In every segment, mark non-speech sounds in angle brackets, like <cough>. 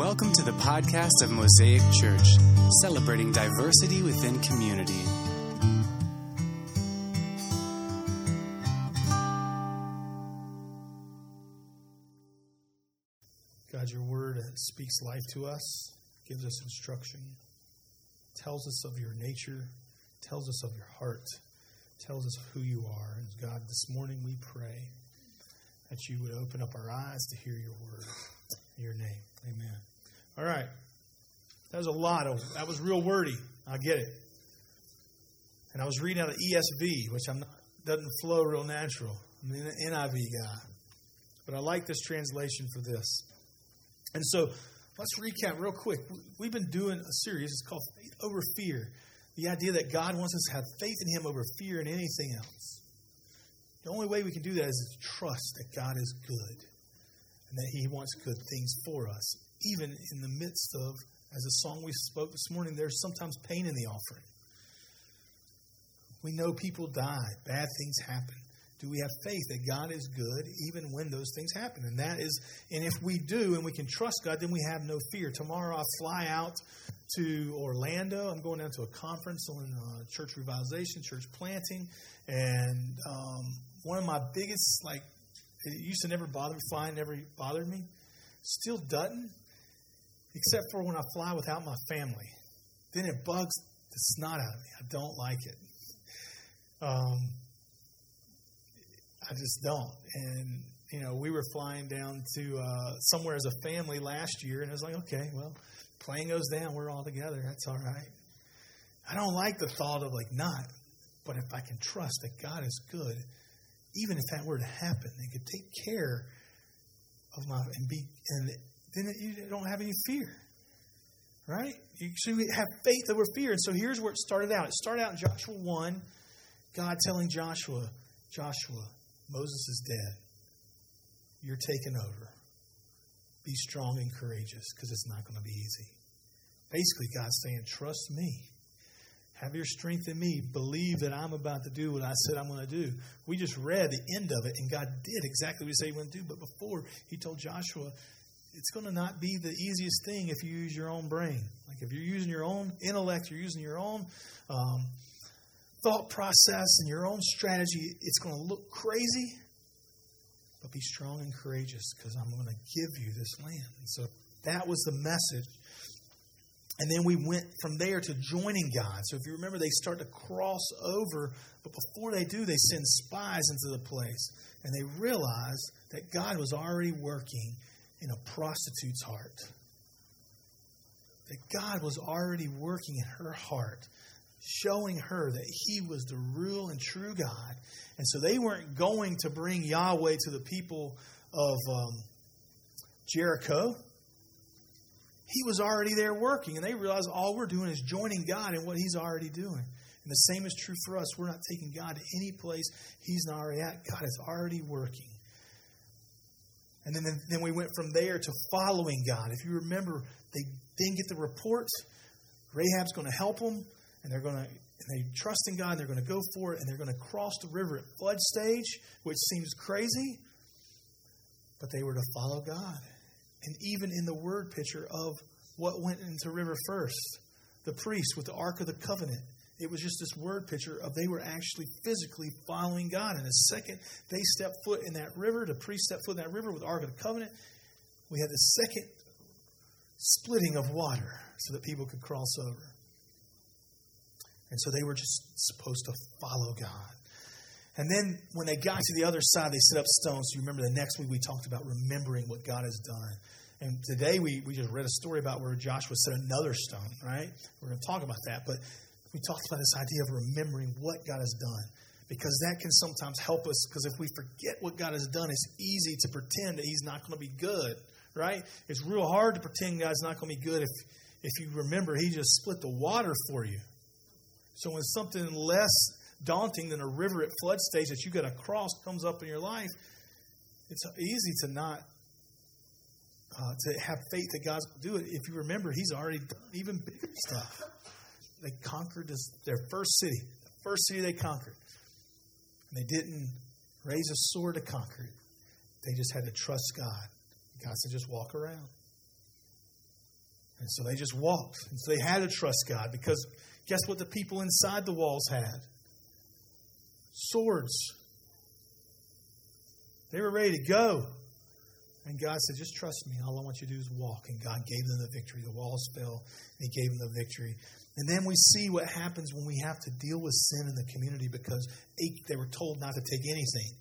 Welcome to the podcast of Mosaic Church, celebrating diversity within community. God, your word speaks life to us, gives us instruction, tells us of your nature, tells us of your heart, tells us who you are. And God, this morning we pray that you would open up our eyes to hear your word. In your name. Amen. All right. That was a lot of that was real wordy. I get it. And I was reading out of ESV, which I'm not doesn't flow real natural. I'm an NIV guy. But I like this translation for this. And so let's recap real quick. We've been doing a series, it's called Faith Over Fear. The idea that God wants us to have faith in Him over fear and anything else. The only way we can do that is to trust that God is good and that He wants good things for us, even in the midst of, as a song we spoke this morning, there's sometimes pain in the offering. We know people die, bad things happen. Do we have faith that God is good even when those things happen? And that is, and if we do and we can trust God, then we have no fear. Tomorrow I'll fly out to Orlando. I'm going down to a conference on uh, church revitalization, church planting. And um, one of my biggest, like, it used to never bother me, flying never bothered me. Still doesn't, except for when I fly without my family. Then it bugs the snot out of me. I don't like it. Um, I just don't. And you know, we were flying down to uh, somewhere as a family last year, and I was like, okay, well, plane goes down, we're all together. That's all right. I don't like the thought of like not, but if I can trust that God is good, even if that were to happen, they could take care of my and be and then you don't have any fear. Right? You should have faith over fear. And so here's where it started out. It started out in Joshua 1, God telling Joshua, Joshua, Moses is dead. You're taking over. Be strong and courageous because it's not going to be easy. Basically, God's saying, Trust me. Have your strength in me. Believe that I'm about to do what I said I'm going to do. We just read the end of it, and God did exactly what He said He would do. But before, He told Joshua, it's going to not be the easiest thing if you use your own brain. Like if you're using your own intellect, you're using your own um, thought process and your own strategy, it's going to look crazy. But be strong and courageous because I'm going to give you this land. And so that was the message and then we went from there to joining God. So if you remember, they start to cross over, but before they do, they send spies into the place. And they realize that God was already working in a prostitute's heart. That God was already working in her heart, showing her that He was the real and true God. And so they weren't going to bring Yahweh to the people of um, Jericho he was already there working. And they realized all we're doing is joining God in what He's already doing. And the same is true for us. We're not taking God to any place He's not already at. God is already working. And then, then we went from there to following God. If you remember, they didn't get the report. Rahab's going to help them, and they're going to and they trust in God, and they're going to go for it, and they're going to cross the river at flood stage, which seems crazy, but they were to follow God and even in the word picture of what went into river first the priest with the ark of the covenant it was just this word picture of they were actually physically following god and the second they stepped foot in that river the priest stepped foot in that river with the ark of the covenant we had the second splitting of water so that people could cross over and so they were just supposed to follow god and then when they got to the other side, they set up stones. You remember the next week we talked about remembering what God has done. And today we, we just read a story about where Joshua set another stone, right? We're going to talk about that. But we talked about this idea of remembering what God has done. Because that can sometimes help us. Because if we forget what God has done, it's easy to pretend that He's not going to be good, right? It's real hard to pretend God's not going to be good if, if you remember He just split the water for you. So when something less daunting than a river at flood stage that you got to cross comes up in your life, it's easy to not uh, to have faith that God's going to do it. If you remember, He's already done even bigger stuff. They conquered this, their first city, the first city they conquered. And they didn't raise a sword to conquer it. They just had to trust God. God said, just walk around. And so they just walked. And so they had to trust God because guess what the people inside the walls had? Swords. They were ready to go. And God said, Just trust me. All I want you to do is walk. And God gave them the victory. The walls fell, and He gave them the victory. And then we see what happens when we have to deal with sin in the community because they were told not to take anything.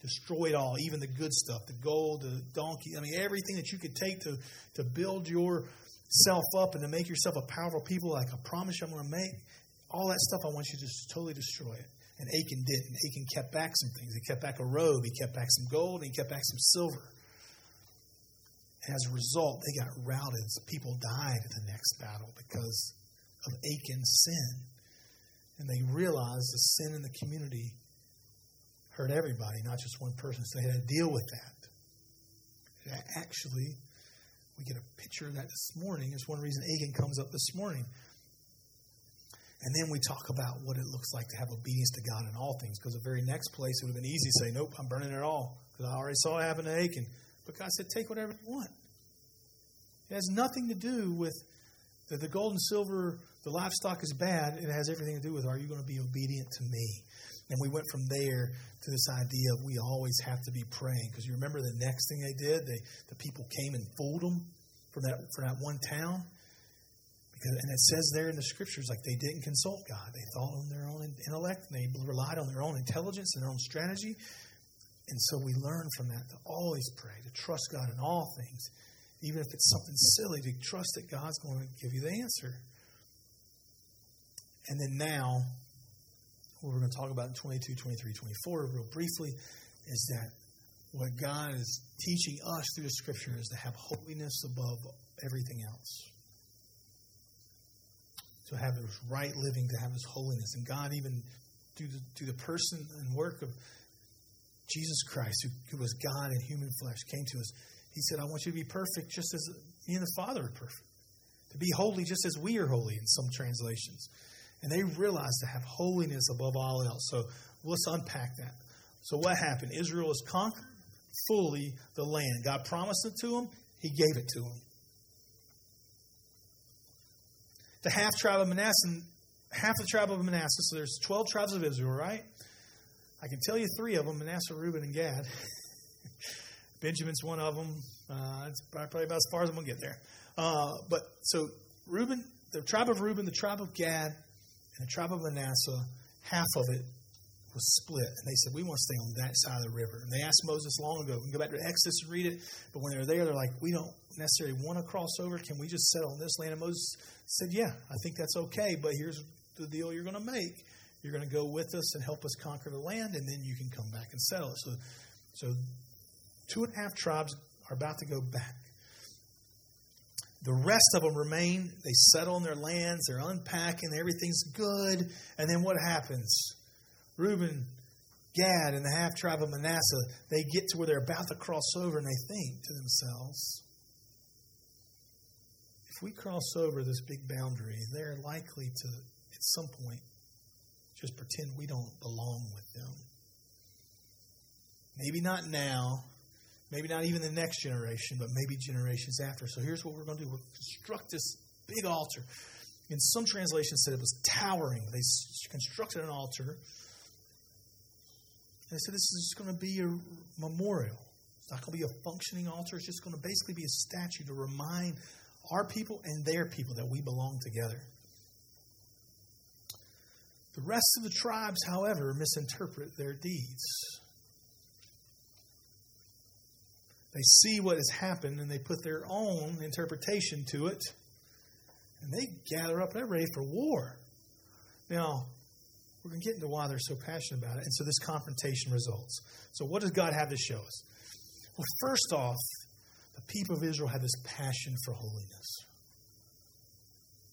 Destroy it all, even the good stuff, the gold, the donkey. I mean, everything that you could take to, to build yourself up and to make yourself a powerful people, like I promise I'm going to make. All that stuff, I want you to just totally destroy it. And Achan didn't. Achan kept back some things. He kept back a robe. He kept back some gold. And he kept back some silver. And as a result, they got routed. People died in the next battle because of Achan's sin. And they realized the sin in the community hurt everybody, not just one person. So they had to deal with that. Actually, we get a picture of that this morning. It's one reason Achan comes up this morning. And then we talk about what it looks like to have obedience to God in all things. Because the very next place, it would have been easy to say, Nope, I'm burning it all. Because I already saw it happen to Achan. But God said, Take whatever you want. It has nothing to do with the, the gold and silver, the livestock is bad. It has everything to do with are you going to be obedient to me? And we went from there to this idea of we always have to be praying. Because you remember the next thing they did? They, the people came and fooled them from that, from that one town. Because, and it says there in the scriptures, like they didn't consult God. They thought on their own intellect, and they relied on their own intelligence and their own strategy. And so we learn from that to always pray, to trust God in all things, even if it's something silly, to trust that God's going to give you the answer. And then now, what we're going to talk about in 22, 23, 24, real briefly, is that what God is teaching us through the scripture is to have holiness above everything else. To have his right living, to have his holiness. And God, even through the, through the person and work of Jesus Christ, who, who was God in human flesh, came to us. He said, I want you to be perfect just as me and the Father are perfect. To be holy just as we are holy in some translations. And they realized to have holiness above all else. So let's unpack that. So what happened? Israel has conquered fully the land. God promised it to them, He gave it to them. The half tribe of Manasseh, half the tribe of Manasseh, so there's 12 tribes of Israel, right? I can tell you three of them Manasseh, Reuben, and Gad. <laughs> Benjamin's one of them. Uh, it's probably about as far as I'm going to get there. Uh, but so Reuben, the tribe of Reuben, the tribe of Gad, and the tribe of Manasseh, half of it was split. And they said, We want to stay on that side of the river. And they asked Moses long ago. We can go back to Exodus and read it. But when they're there, they're like, We don't necessarily want to cross over. Can we just settle on this land? And Moses said, Yeah, I think that's okay. But here's the deal you're going to make. You're going to go with us and help us conquer the land, and then you can come back and settle it. So, so two and a half tribes are about to go back. The rest of them remain. They settle in their lands. They're unpacking. Everything's good. And then what happens? Reuben, Gad, and the half tribe of Manasseh, they get to where they're about to cross over and they think to themselves, if we cross over this big boundary, they're likely to, at some point, just pretend we don't belong with them. Maybe not now, maybe not even the next generation, but maybe generations after. So here's what we're going to do we're construct this big altar. In some translations, said it was towering. They constructed an altar. They said this is going to be a memorial. It's not going to be a functioning altar. It's just going to basically be a statue to remind our people and their people that we belong together. The rest of the tribes, however, misinterpret their deeds. They see what has happened and they put their own interpretation to it, and they gather up. and They're ready for war. Now, we're going to get into why they're so passionate about it. And so this confrontation results. So, what does God have to show us? Well, first off, the people of Israel have this passion for holiness.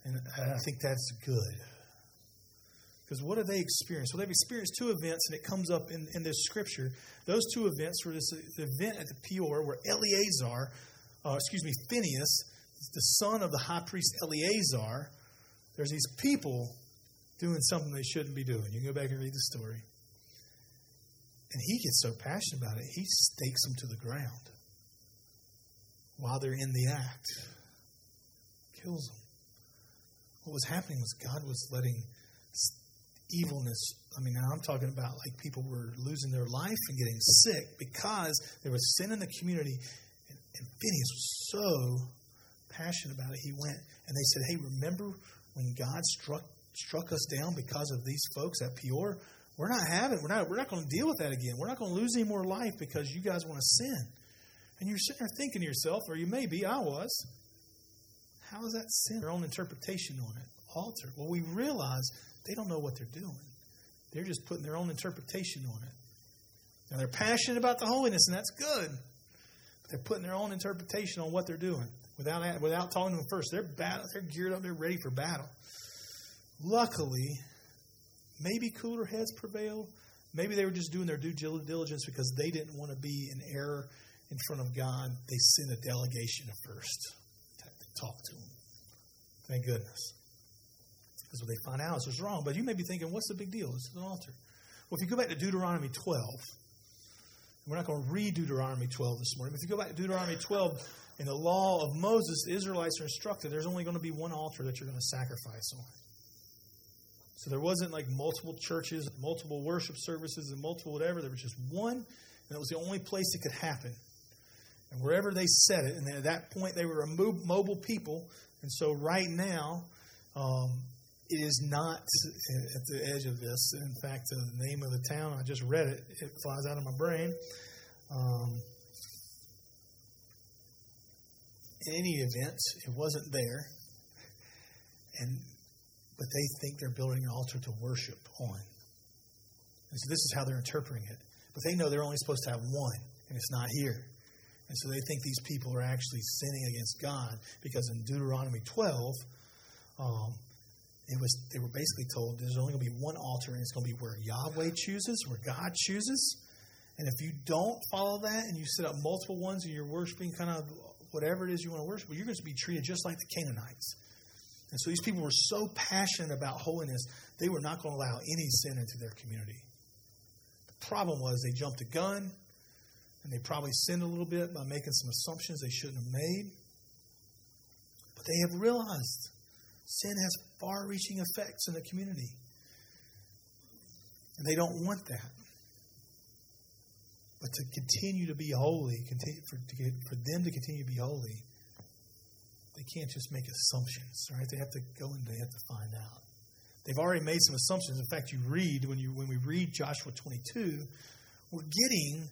And I think that's good. Because what have they experienced? Well, they've experienced two events, and it comes up in, in this scripture. Those two events were this event at the Peor where Eleazar, uh, excuse me, Phineas, the son of the high priest Eleazar, there's these people doing something they shouldn't be doing. You can go back and read the story. And he gets so passionate about it, he stakes them to the ground while they're in the act. kills them. What was happening was God was letting evilness. I mean, now I'm talking about like people were losing their life and getting sick because there was sin in the community. And, and Phineas was so passionate about it. He went and they said, Hey, remember when God struck struck us down because of these folks at Peor? We're not having, we're not, we're not going to deal with that again. We're not going to lose any more life because you guys want to sin. And you're sitting there thinking to yourself, or you may be, I was, how is that sin? Your own interpretation on it. Altar. Well, we realize they don't know what they're doing. They're just putting their own interpretation on it. Now they're passionate about the holiness, and that's good. But they're putting their own interpretation on what they're doing without without talking to them first. They're battle. They're geared up. They're ready for battle. Luckily, maybe cooler heads prevail. Maybe they were just doing their due diligence because they didn't want to be in error in front of God. They sent a delegation first to talk to him. Thank goodness. Because what they find out is it's wrong. But you may be thinking, what's the big deal? Is an altar. Well, if you go back to Deuteronomy 12, we're not going to read Deuteronomy 12 this morning, but if you go back to Deuteronomy 12, in the law of Moses, the Israelites are instructed there's only going to be one altar that you're going to sacrifice on. So there wasn't like multiple churches, multiple worship services, and multiple whatever. There was just one, and it was the only place it could happen. And wherever they set it, and at that point they were a mobile people, and so right now, um, it is not at the edge of this. In fact, the name of the town, I just read it, it flies out of my brain. Um, in any event, it wasn't there. And but they think they're building an altar to worship on. And so this is how they're interpreting it. But they know they're only supposed to have one, and it's not here. And so they think these people are actually sinning against God because in Deuteronomy 12, um, it was they were basically told there's only going to be one altar, and it's going to be where Yahweh chooses, where God chooses. And if you don't follow that and you set up multiple ones and you're worshiping kind of whatever it is you want to worship, you're going to be treated just like the Canaanites. And so these people were so passionate about holiness, they were not going to allow any sin into their community. The problem was they jumped a gun, and they probably sinned a little bit by making some assumptions they shouldn't have made. But they have realized sin has far reaching effects in the community. And they don't want that. But to continue to be holy, continue, for, to get, for them to continue to be holy, they can't just make assumptions, right? They have to go and they have to find out. They've already made some assumptions. In fact, you read when you when we read Joshua 22, we're getting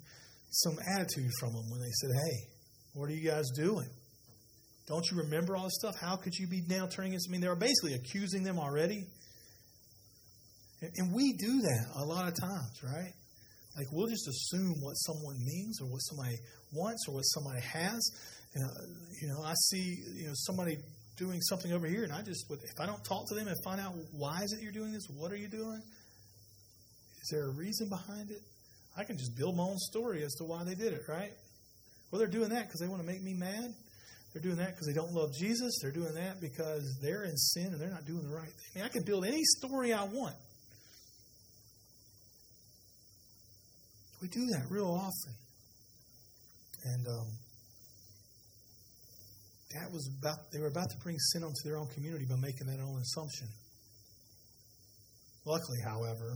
some attitude from them when they said, "Hey, what are you guys doing? Don't you remember all this stuff? How could you be now turning against?" I mean, they were basically accusing them already. And, and we do that a lot of times, right? Like we'll just assume what someone means or what somebody wants or what somebody has, you uh, know, you know, I see you know somebody doing something over here, and I just if I don't talk to them and find out why is it you're doing this, what are you doing? Is there a reason behind it? I can just build my own story as to why they did it, right? Well, they're doing that because they want to make me mad. They're doing that because they don't love Jesus. They're doing that because they're in sin and they're not doing the right thing. I, mean, I can build any story I want. We do that real often. And um, that was about, they were about to bring sin onto their own community by making that own assumption. Luckily, however,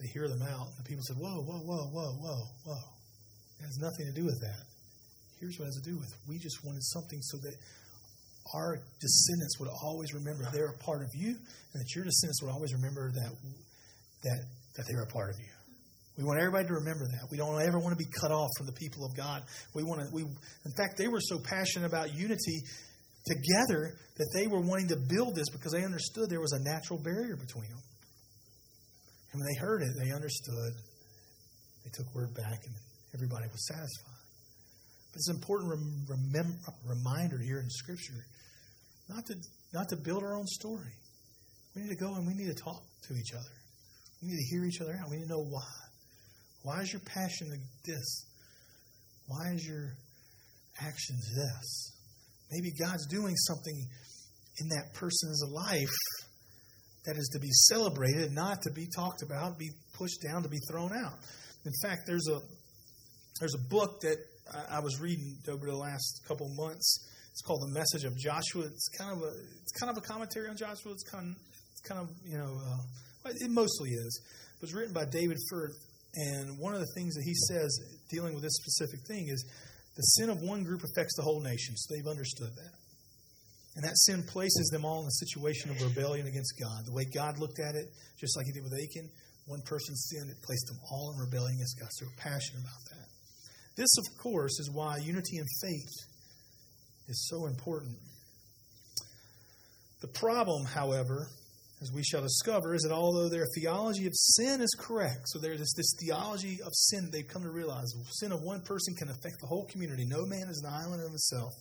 they hear them out, and the people said, Whoa, whoa, whoa, whoa, whoa, whoa. It has nothing to do with that. Here's what it has to do with. We just wanted something so that our descendants would always remember they're a part of you, and that your descendants would always remember that that that they're a part of you. We want everybody to remember that. We don't ever want to be cut off from the people of God. We want to. We, in fact, they were so passionate about unity together that they were wanting to build this because they understood there was a natural barrier between them. And when they heard it, they understood. They took word back, and everybody was satisfied. It's an important rem- reminder here in Scripture not to not to build our own story. We need to go and we need to talk to each other. We need to hear each other out. We need to know why. Why is your passion this? Why is your actions this? Maybe God's doing something in that person's life that is to be celebrated, not to be talked about, be pushed down, to be thrown out. In fact, there's a there's a book that I was reading over the last couple months. It's called the Message of Joshua. It's kind of a it's kind of a commentary on Joshua. It's kind of it's kind of you know uh, it mostly is. It was written by David Firth, and one of the things that he says dealing with this specific thing is the sin of one group affects the whole nation. So they've understood that. And that sin places them all in a situation of rebellion against God. The way God looked at it, just like he did with Achan, one person's sin, it placed them all in rebellion against God. So we're passionate about that. This, of course, is why unity in faith is so important. The problem, however, as we shall discover, is that although their theology of sin is correct, so there's this, this theology of sin they've come to realize the sin of one person can affect the whole community. No man is an island of himself.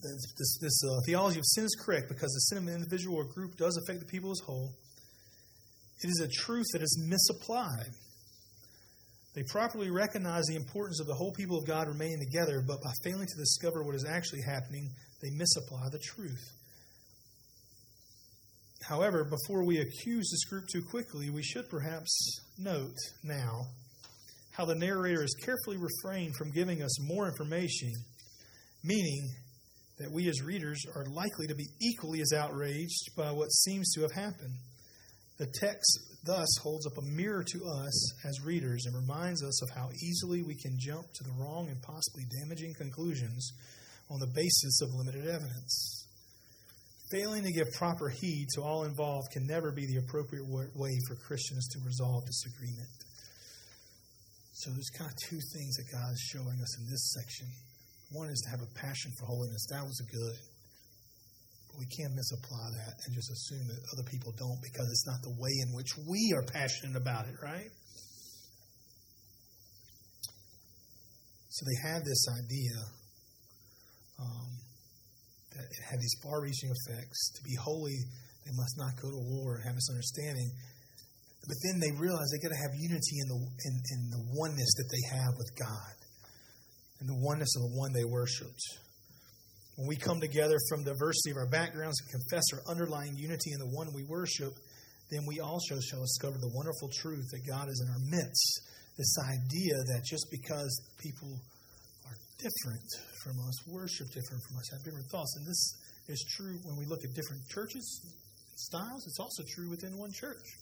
This, this, uh, theology of sin is correct because the sin of an individual or group does affect the people as a whole. It is a truth that is misapplied. They properly recognize the importance of the whole people of God remaining together, but by failing to discover what is actually happening, they misapply the truth. However, before we accuse this group too quickly, we should perhaps note now how the narrator has carefully refrained from giving us more information, meaning that we as readers are likely to be equally as outraged by what seems to have happened. The text thus holds up a mirror to us as readers and reminds us of how easily we can jump to the wrong and possibly damaging conclusions on the basis of limited evidence. Failing to give proper heed to all involved can never be the appropriate way for Christians to resolve disagreement. So there's kind of two things that God is showing us in this section. One is to have a passion for holiness. That was a good. We can't misapply that and just assume that other people don't because it's not the way in which we are passionate about it, right? So they had this idea um, that it had these far reaching effects. To be holy, they must not go to war and have this understanding. But then they realized they got to have unity in the, in, in the oneness that they have with God and the oneness of the one they worshiped. When we come together from diversity of our backgrounds and confess our underlying unity in the one we worship, then we also shall discover the wonderful truth that God is in our midst. This idea that just because people are different from us, worship different from us, have different thoughts, and this is true when we look at different churches, styles, it's also true within one church.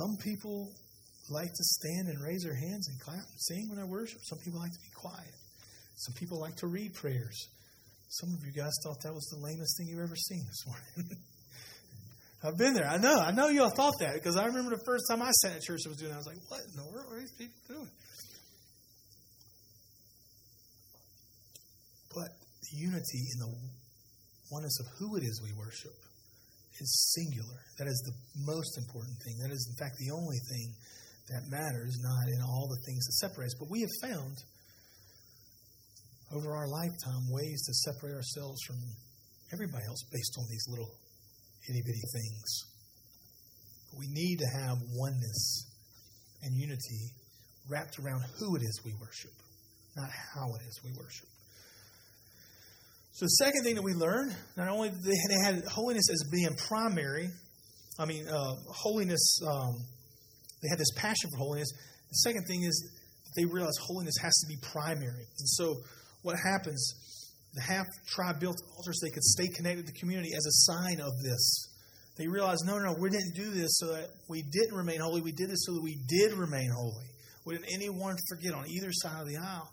Some people like to stand and raise their hands and clap and sing when I worship. Some people like to be quiet. Some people like to read prayers. Some of you guys thought that was the lamest thing you've ever seen this morning. <laughs> I've been there. I know. I know you all thought that because I remember the first time I sat in church and was doing that. I was like, what in the world are these people doing? But the unity in the oneness of who it is we worship is singular. That is the most important thing. That is, in fact, the only thing that matters, not in all the things that separate us. But we have found over our lifetime ways to separate ourselves from everybody else based on these little itty bitty things. But we need to have oneness and unity wrapped around who it is we worship, not how it is we worship. So, the second thing that we learned, not only they had holiness as being primary, I mean, uh, holiness um, they had this passion for holiness. The second thing is they realized holiness has to be primary. And so what happens? The half tribe built altars so they could stay connected to the community as a sign of this. They realized, no, no, no, we didn't do this so that we didn't remain holy. We did this so that we did remain holy. We didn't anyone forget on either side of the aisle.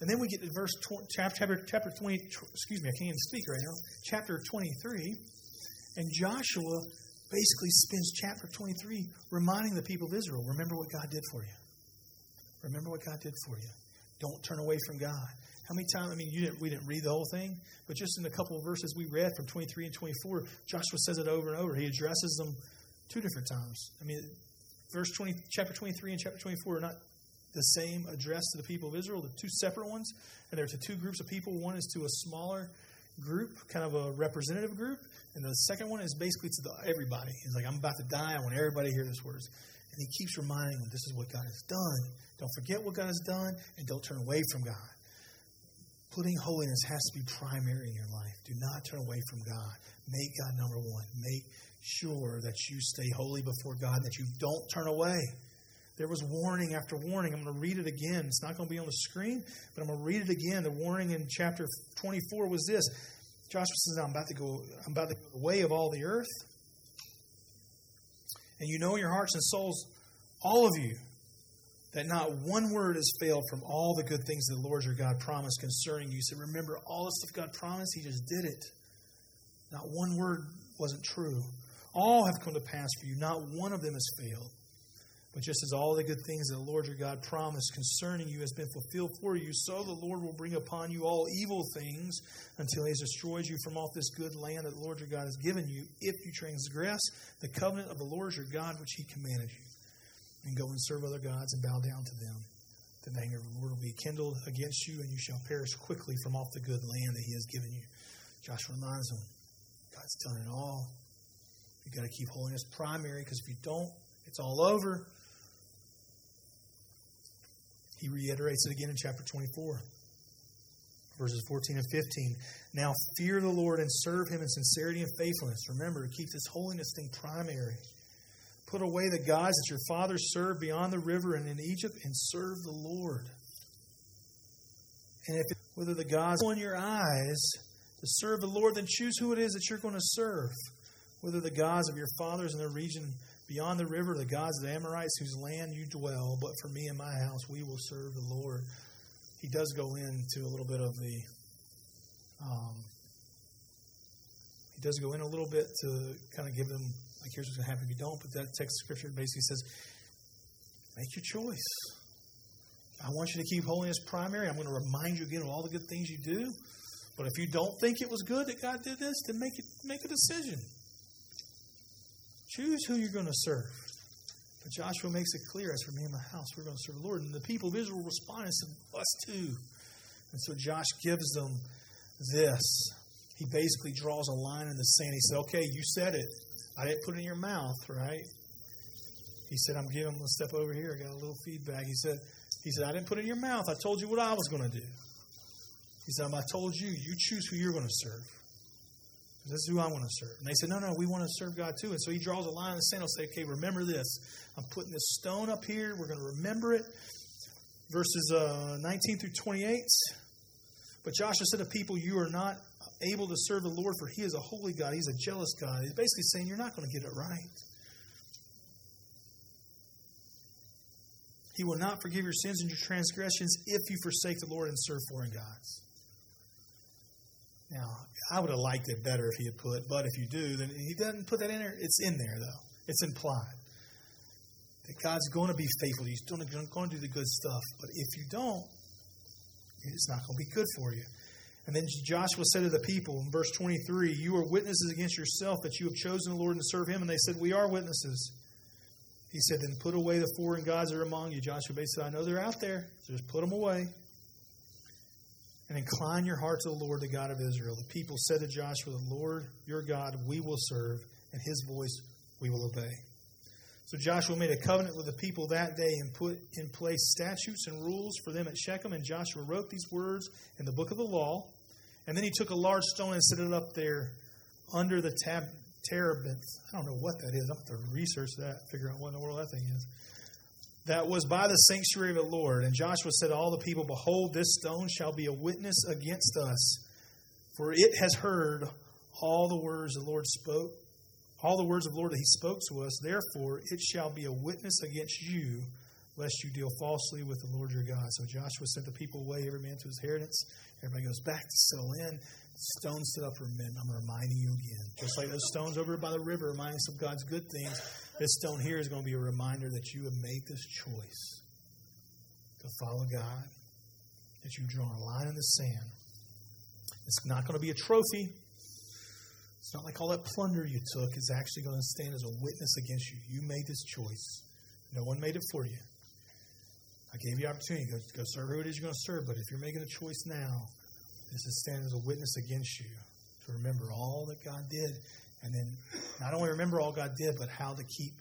And then we get to verse 20, chapter, chapter 20, excuse me, I can't even speak right now. Chapter 23. And Joshua basically spends chapter 23 reminding the people of Israel remember what God did for you. Remember what God did for you. Don't turn away from God. How many times, I mean, you didn't, we didn't read the whole thing, but just in a couple of verses we read from 23 and 24, Joshua says it over and over. He addresses them two different times. I mean, verse 20, chapter 23 and chapter 24 are not the same address to the people of Israel. They're two separate ones, and they're to two groups of people. One is to a smaller group, kind of a representative group, and the second one is basically to the, everybody. He's like, I'm about to die. I want everybody to hear this words. And he keeps reminding them, this is what God has done. Don't forget what God has done, and don't turn away from God. Putting holiness has to be primary in your life. Do not turn away from God. Make God number one. Make sure that you stay holy before God, that you don't turn away. there was warning after warning. I'm going to read it again. It's not going to be on the screen, but I'm going to read it again. The warning in chapter 24 was this Joshua says, I'm about to go, I'm about to go the way of all the earth. And you know in your hearts and souls, all of you, that not one word has failed from all the good things that the Lord your God promised concerning you. So remember, all the stuff God promised, He just did it. Not one word wasn't true. All have come to pass for you. Not one of them has failed. But just as all the good things that the Lord your God promised concerning you has been fulfilled for you, so the Lord will bring upon you all evil things until he has destroyed you from off this good land that the Lord your God has given you, if you transgress the covenant of the Lord your God which he commanded you, and go and serve other gods and bow down to them. The anger of the Lord will be kindled against you, and you shall perish quickly from off the good land that he has given you. Joshua reminds them, God's done it all. You've got to keep holiness primary, because if you don't, it's all over. He reiterates it again in chapter 24, verses 14 and 15. Now fear the Lord and serve him in sincerity and faithfulness. Remember to keep this holiness thing primary. Put away the gods that your fathers served beyond the river and in Egypt and serve the Lord. And if whether the gods on your eyes to serve the Lord, then choose who it is that you're going to serve. Whether the gods of your fathers in the region beyond the river, the gods of the Amorites whose land you dwell, but for me and my house, we will serve the Lord. He does go into a little bit of the. Um, he does go in a little bit to kind of give them, like, here's what's going to happen if you don't. But that text of scripture basically says, make your choice. I want you to keep holiness primary. I'm going to remind you again of all the good things you do. But if you don't think it was good that God did this, then make it make a decision. Choose who you're going to serve. But Joshua makes it clear as for me and my house, we're going to serve the Lord. And the people of Israel respond and said, Us too. And so Josh gives them this. He basically draws a line in the sand. He said, Okay, you said it. I didn't put it in your mouth, right? He said, I'm giving him a step over here. I got a little feedback. He said, he said, I didn't put it in your mouth. I told you what I was going to do. He said, I told you, you choose who you're going to serve. This is who I want to serve. And they said, No, no, we want to serve God too. And so he draws a line in the sand. He'll say, Okay, remember this. I'm putting this stone up here. We're going to remember it. Verses uh, 19 through 28. But Joshua said to people, You are not able to serve the Lord, for he is a holy God. He's a jealous God. He's basically saying, You're not going to get it right. He will not forgive your sins and your transgressions if you forsake the Lord and serve foreign gods. Now, I would have liked it better if he had put, but if you do, then he doesn't put that in there. It's in there, though. It's implied. That God's going to be faithful. He's going to, do the good stuff. But if you don't, it's not going to be good for you. And then Joshua said to the people in verse 23, You are witnesses against yourself that you have chosen the Lord to serve him. And they said, We are witnesses. He said, Then put away the foreign gods that are among you. Joshua basically said, I know they're out there, so just put them away and incline your heart to the Lord, the God of Israel. The people said to Joshua, The Lord your God we will serve, and his voice we will obey. So Joshua made a covenant with the people that day and put in place statutes and rules for them at Shechem. And Joshua wrote these words in the book of the law. And then he took a large stone and set it up there under the tab- terebinth. I don't know what that is. I have to research that, figure out what in the world that thing is that was by the sanctuary of the Lord. And Joshua said to all the people, Behold, this stone shall be a witness against us, for it has heard all the words the Lord spoke, all the words of the Lord that he spoke to us. Therefore, it shall be a witness against you, lest you deal falsely with the Lord your God. So Joshua sent the people away, every man to his inheritance. Everybody goes back to settle in. Stones stood up for men. I'm reminding you again. Just like those stones over by the river reminding us of God's good things, this stone here is going to be a reminder that you have made this choice to follow God, that you've drawn a line in the sand. It's not going to be a trophy. It's not like all that plunder you took is actually going to stand as a witness against you. You made this choice. No one made it for you. I gave you opportunity. Go, go serve who it is you're going to serve. But if you're making a choice now, this is standing as a witness against you to remember all that God did. And then not only remember all God did, but how to keep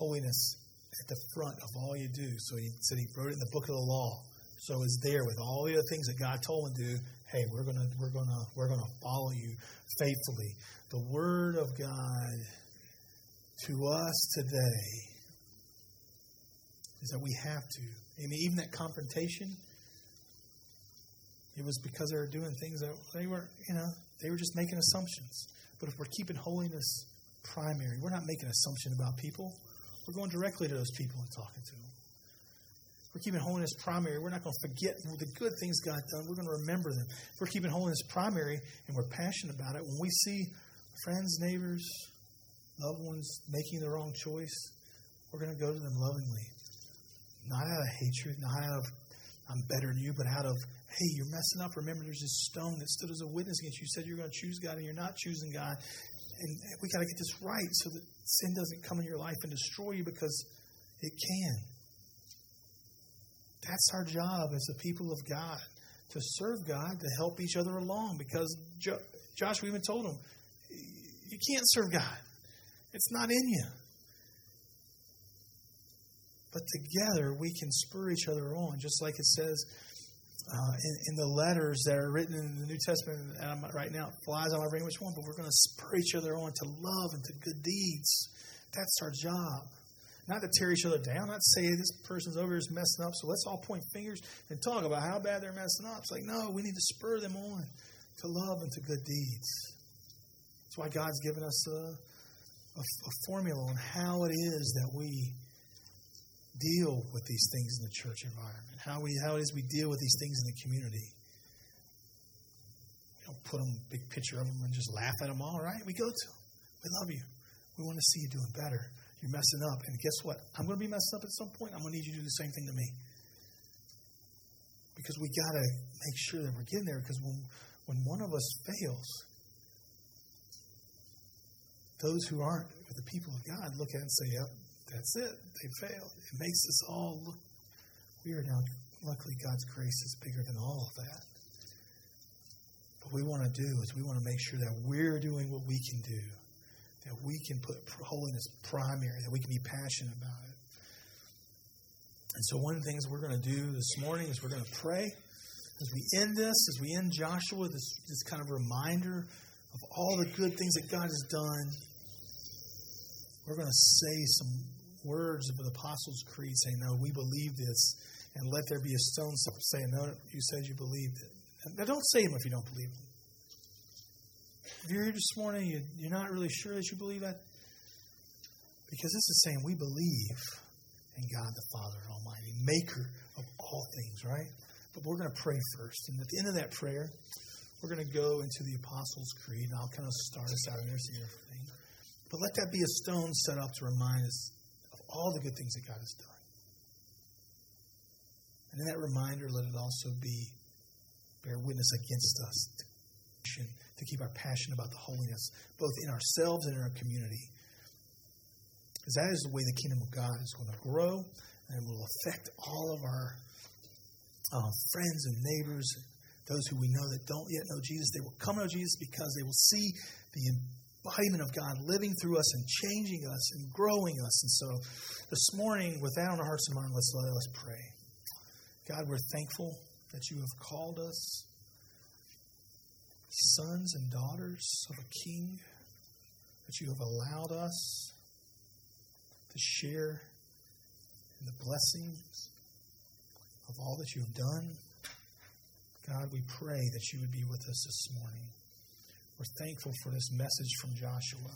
holiness at the front of all you do. So he said he wrote it in the book of the law. So it's there with all the other things that God told him to do. Hey, we're gonna we're gonna we're gonna follow you faithfully. The word of God to us today is that we have to. Mean, even that confrontation, it was because they were doing things that they were, you know, they were just making assumptions. But if we're keeping holiness primary, we're not making assumption about people. We're going directly to those people and talking to them. We're keeping holiness primary, we're not going to forget the good things God done. We're going to remember them. If we're keeping holiness primary and we're passionate about it, when we see friends, neighbors, loved ones making the wrong choice, we're going to go to them lovingly. Not out of hatred, not out of I'm better than you, but out of, hey, you're messing up. Remember, there's this stone that stood as a witness against you. You said you're going to choose God and you're not choosing God. And we got to get this right so that sin doesn't come in your life and destroy you because it can. That's our job as the people of God to serve God, to help each other along. Because jo- Joshua even told him, you can't serve God, it's not in you. But together we can spur each other on, just like it says uh, in, in, the letters that are written in the New Testament, and I'm, right now flies on brain which one, but we're going to spur each other on to love and to good deeds. That's our job. Not to tear each other down, not to say this person's over here is messing up, so let's all point fingers and talk about how bad they're messing up. It's like, no, we need to spur them on to love and to good deeds. That's why God's given us a, a, a formula on how it is that we deal with these things in the church environment, how, we, how it is we deal with these things in the community. We don't put them, big picture of them, and just laugh at them all, right? We go to them. We love you. We want to see you doing better. You're messing up. And guess what? I'm going to be messing up at some point. I'm going to need you to do the same thing to me. Because we got to make sure that we're getting there. Because when, when one of us fails, those who aren't the people of God look at and say, yep, that's it. They failed. It makes us all look weird. Now, luckily, God's grace is bigger than all of that. What we want to do is we want to make sure that we're doing what we can do, that we can put holiness primary, that we can be passionate about it. And so, one of the things we're going to do this morning is we're going to pray. As we end this, as we end Joshua, this, this kind of reminder of all the good things that God has done, we're going to say some words of the Apostles' Creed saying, No, we believe this, and let there be a stone saying, No, you said you believed it. Now, don't say them if you don't believe them. If you're here this morning, you, you're not really sure that you believe that, because this is saying we believe in God the Father Almighty, maker of all things, right? But we're going to pray first. And at the end of that prayer, we're going to go into the Apostles' Creed, and I'll kind of start us out in there. But let that be a stone set up to remind us of all the good things that God has done. And in that reminder, let it also be bear witness against us to, keep our passion about the holiness, both in ourselves and in our community. Because that is the way the kingdom of God is going to grow and it will affect all of our uh, friends and neighbors, those who we know that don't yet know Jesus. They will come to Jesus because they will see the embodiment of God living through us and changing us and growing us. And so this morning, with that on our hearts and minds, let's let us pray. God, we're thankful that you have called us sons and daughters of a king, that you have allowed us to share in the blessings of all that you have done. God, we pray that you would be with us this morning. We're thankful for this message from Joshua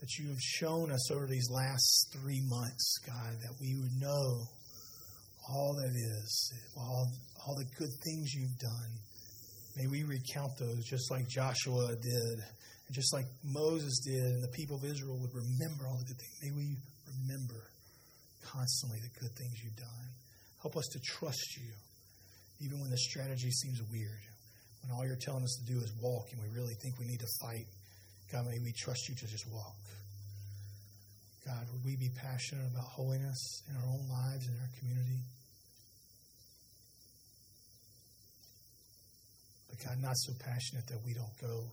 that you have shown us over these last three months, God, that we would know all that is, all, all the good things you've done. May we recount those just like Joshua did, and just like Moses did, and the people of Israel would remember all the good things. May we remember constantly the good things you've done. Help us to trust you, even when the strategy seems weird when all you're telling us to do is walk and we really think we need to fight, God, may we trust you to just walk. God, would we be passionate about holiness in our own lives, in our community? But God, not so passionate that we don't go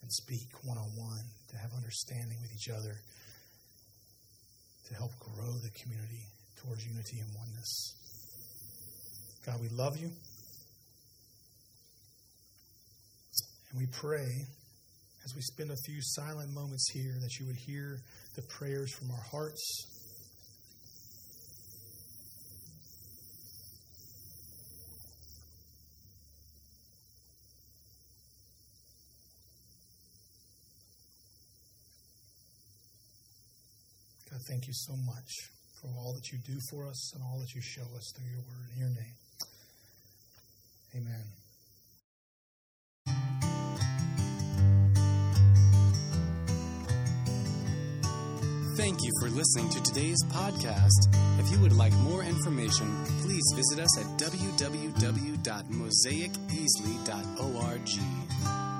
and speak one on one, to have understanding with each other, to help grow the community towards unity and oneness. God, we love you. And we pray as we spend a few silent moments here that you would hear the prayers from our hearts, thank you so much for all that you do for us and all that you show us through your word. In your name. Amen. Thank you for listening to today's podcast. If you would like more information, please visit us at www.mosaiceasley.org.